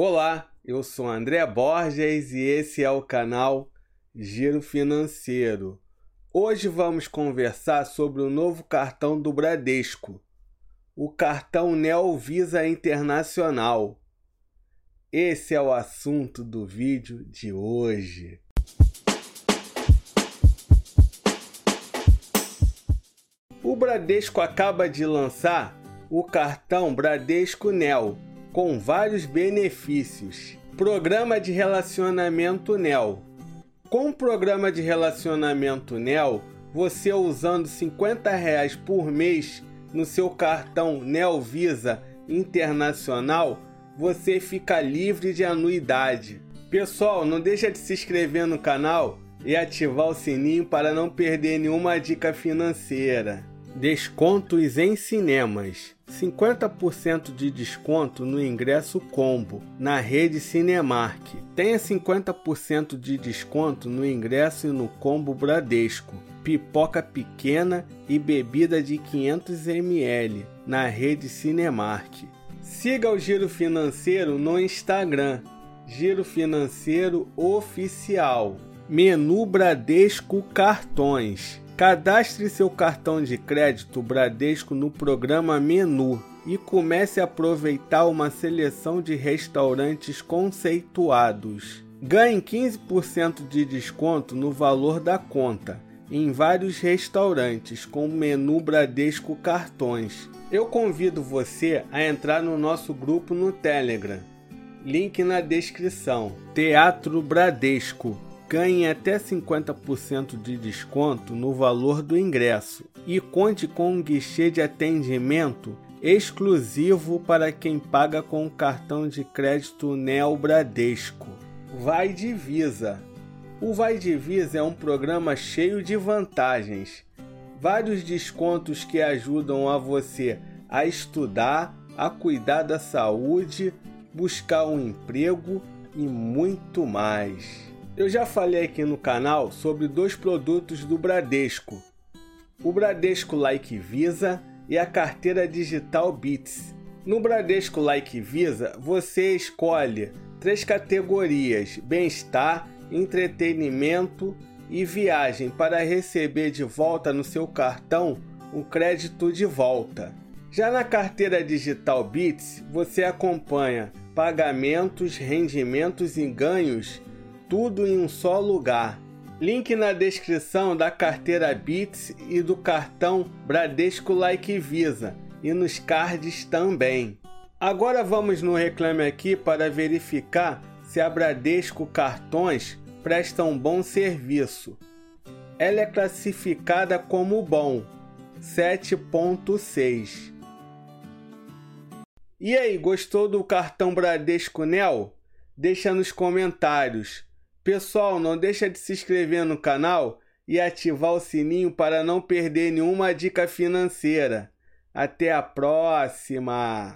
Olá, eu sou André Borges e esse é o canal Giro Financeiro. Hoje vamos conversar sobre o novo cartão do Bradesco, o cartão Neo Visa Internacional. Esse é o assunto do vídeo de hoje. O Bradesco acaba de lançar o cartão Bradesco Neo com vários benefícios. Programa de relacionamento NEL. Com o programa de relacionamento NEL, você usando 50 reais por mês no seu cartão NEL Visa Internacional, você fica livre de anuidade. Pessoal, não deixa de se inscrever no canal e ativar o sininho para não perder nenhuma dica financeira. Descontos em cinemas. 50% de desconto no ingresso combo na rede Cinemark. Tenha 50% de desconto no ingresso e no combo Bradesco. Pipoca pequena e bebida de 500 ml na rede Cinemark. Siga o Giro Financeiro no Instagram. Giro Financeiro Oficial. Menu Bradesco Cartões. Cadastre seu cartão de crédito Bradesco no programa Menu e comece a aproveitar uma seleção de restaurantes conceituados. Ganhe 15% de desconto no valor da conta em vários restaurantes com o menu Bradesco Cartões. Eu convido você a entrar no nosso grupo no Telegram. Link na descrição. Teatro Bradesco ganhe até 50% de desconto no valor do ingresso e conte com um guichê de atendimento exclusivo para quem paga com o cartão de crédito Neo Bradesco. Vai Divisa. O Vai Divisa é um programa cheio de vantagens. Vários descontos que ajudam a você a estudar, a cuidar da saúde, buscar um emprego e muito mais. Eu já falei aqui no canal sobre dois produtos do Bradesco: o Bradesco Like Visa e a carteira digital Bits. No Bradesco Like Visa, você escolhe três categorias: bem-estar, entretenimento e viagem para receber de volta no seu cartão o crédito de volta. Já na carteira digital Bits, você acompanha pagamentos, rendimentos e ganhos tudo em um só lugar. Link na descrição da carteira Bits e do cartão Bradesco Like Visa e nos cards também. Agora vamos no Reclame Aqui para verificar se a Bradesco Cartões presta um bom serviço. Ela é classificada como bom, 7.6. E aí, gostou do cartão Bradesco Nel? Deixa nos comentários. Pessoal, não deixa de se inscrever no canal e ativar o sininho para não perder nenhuma dica financeira. Até a próxima!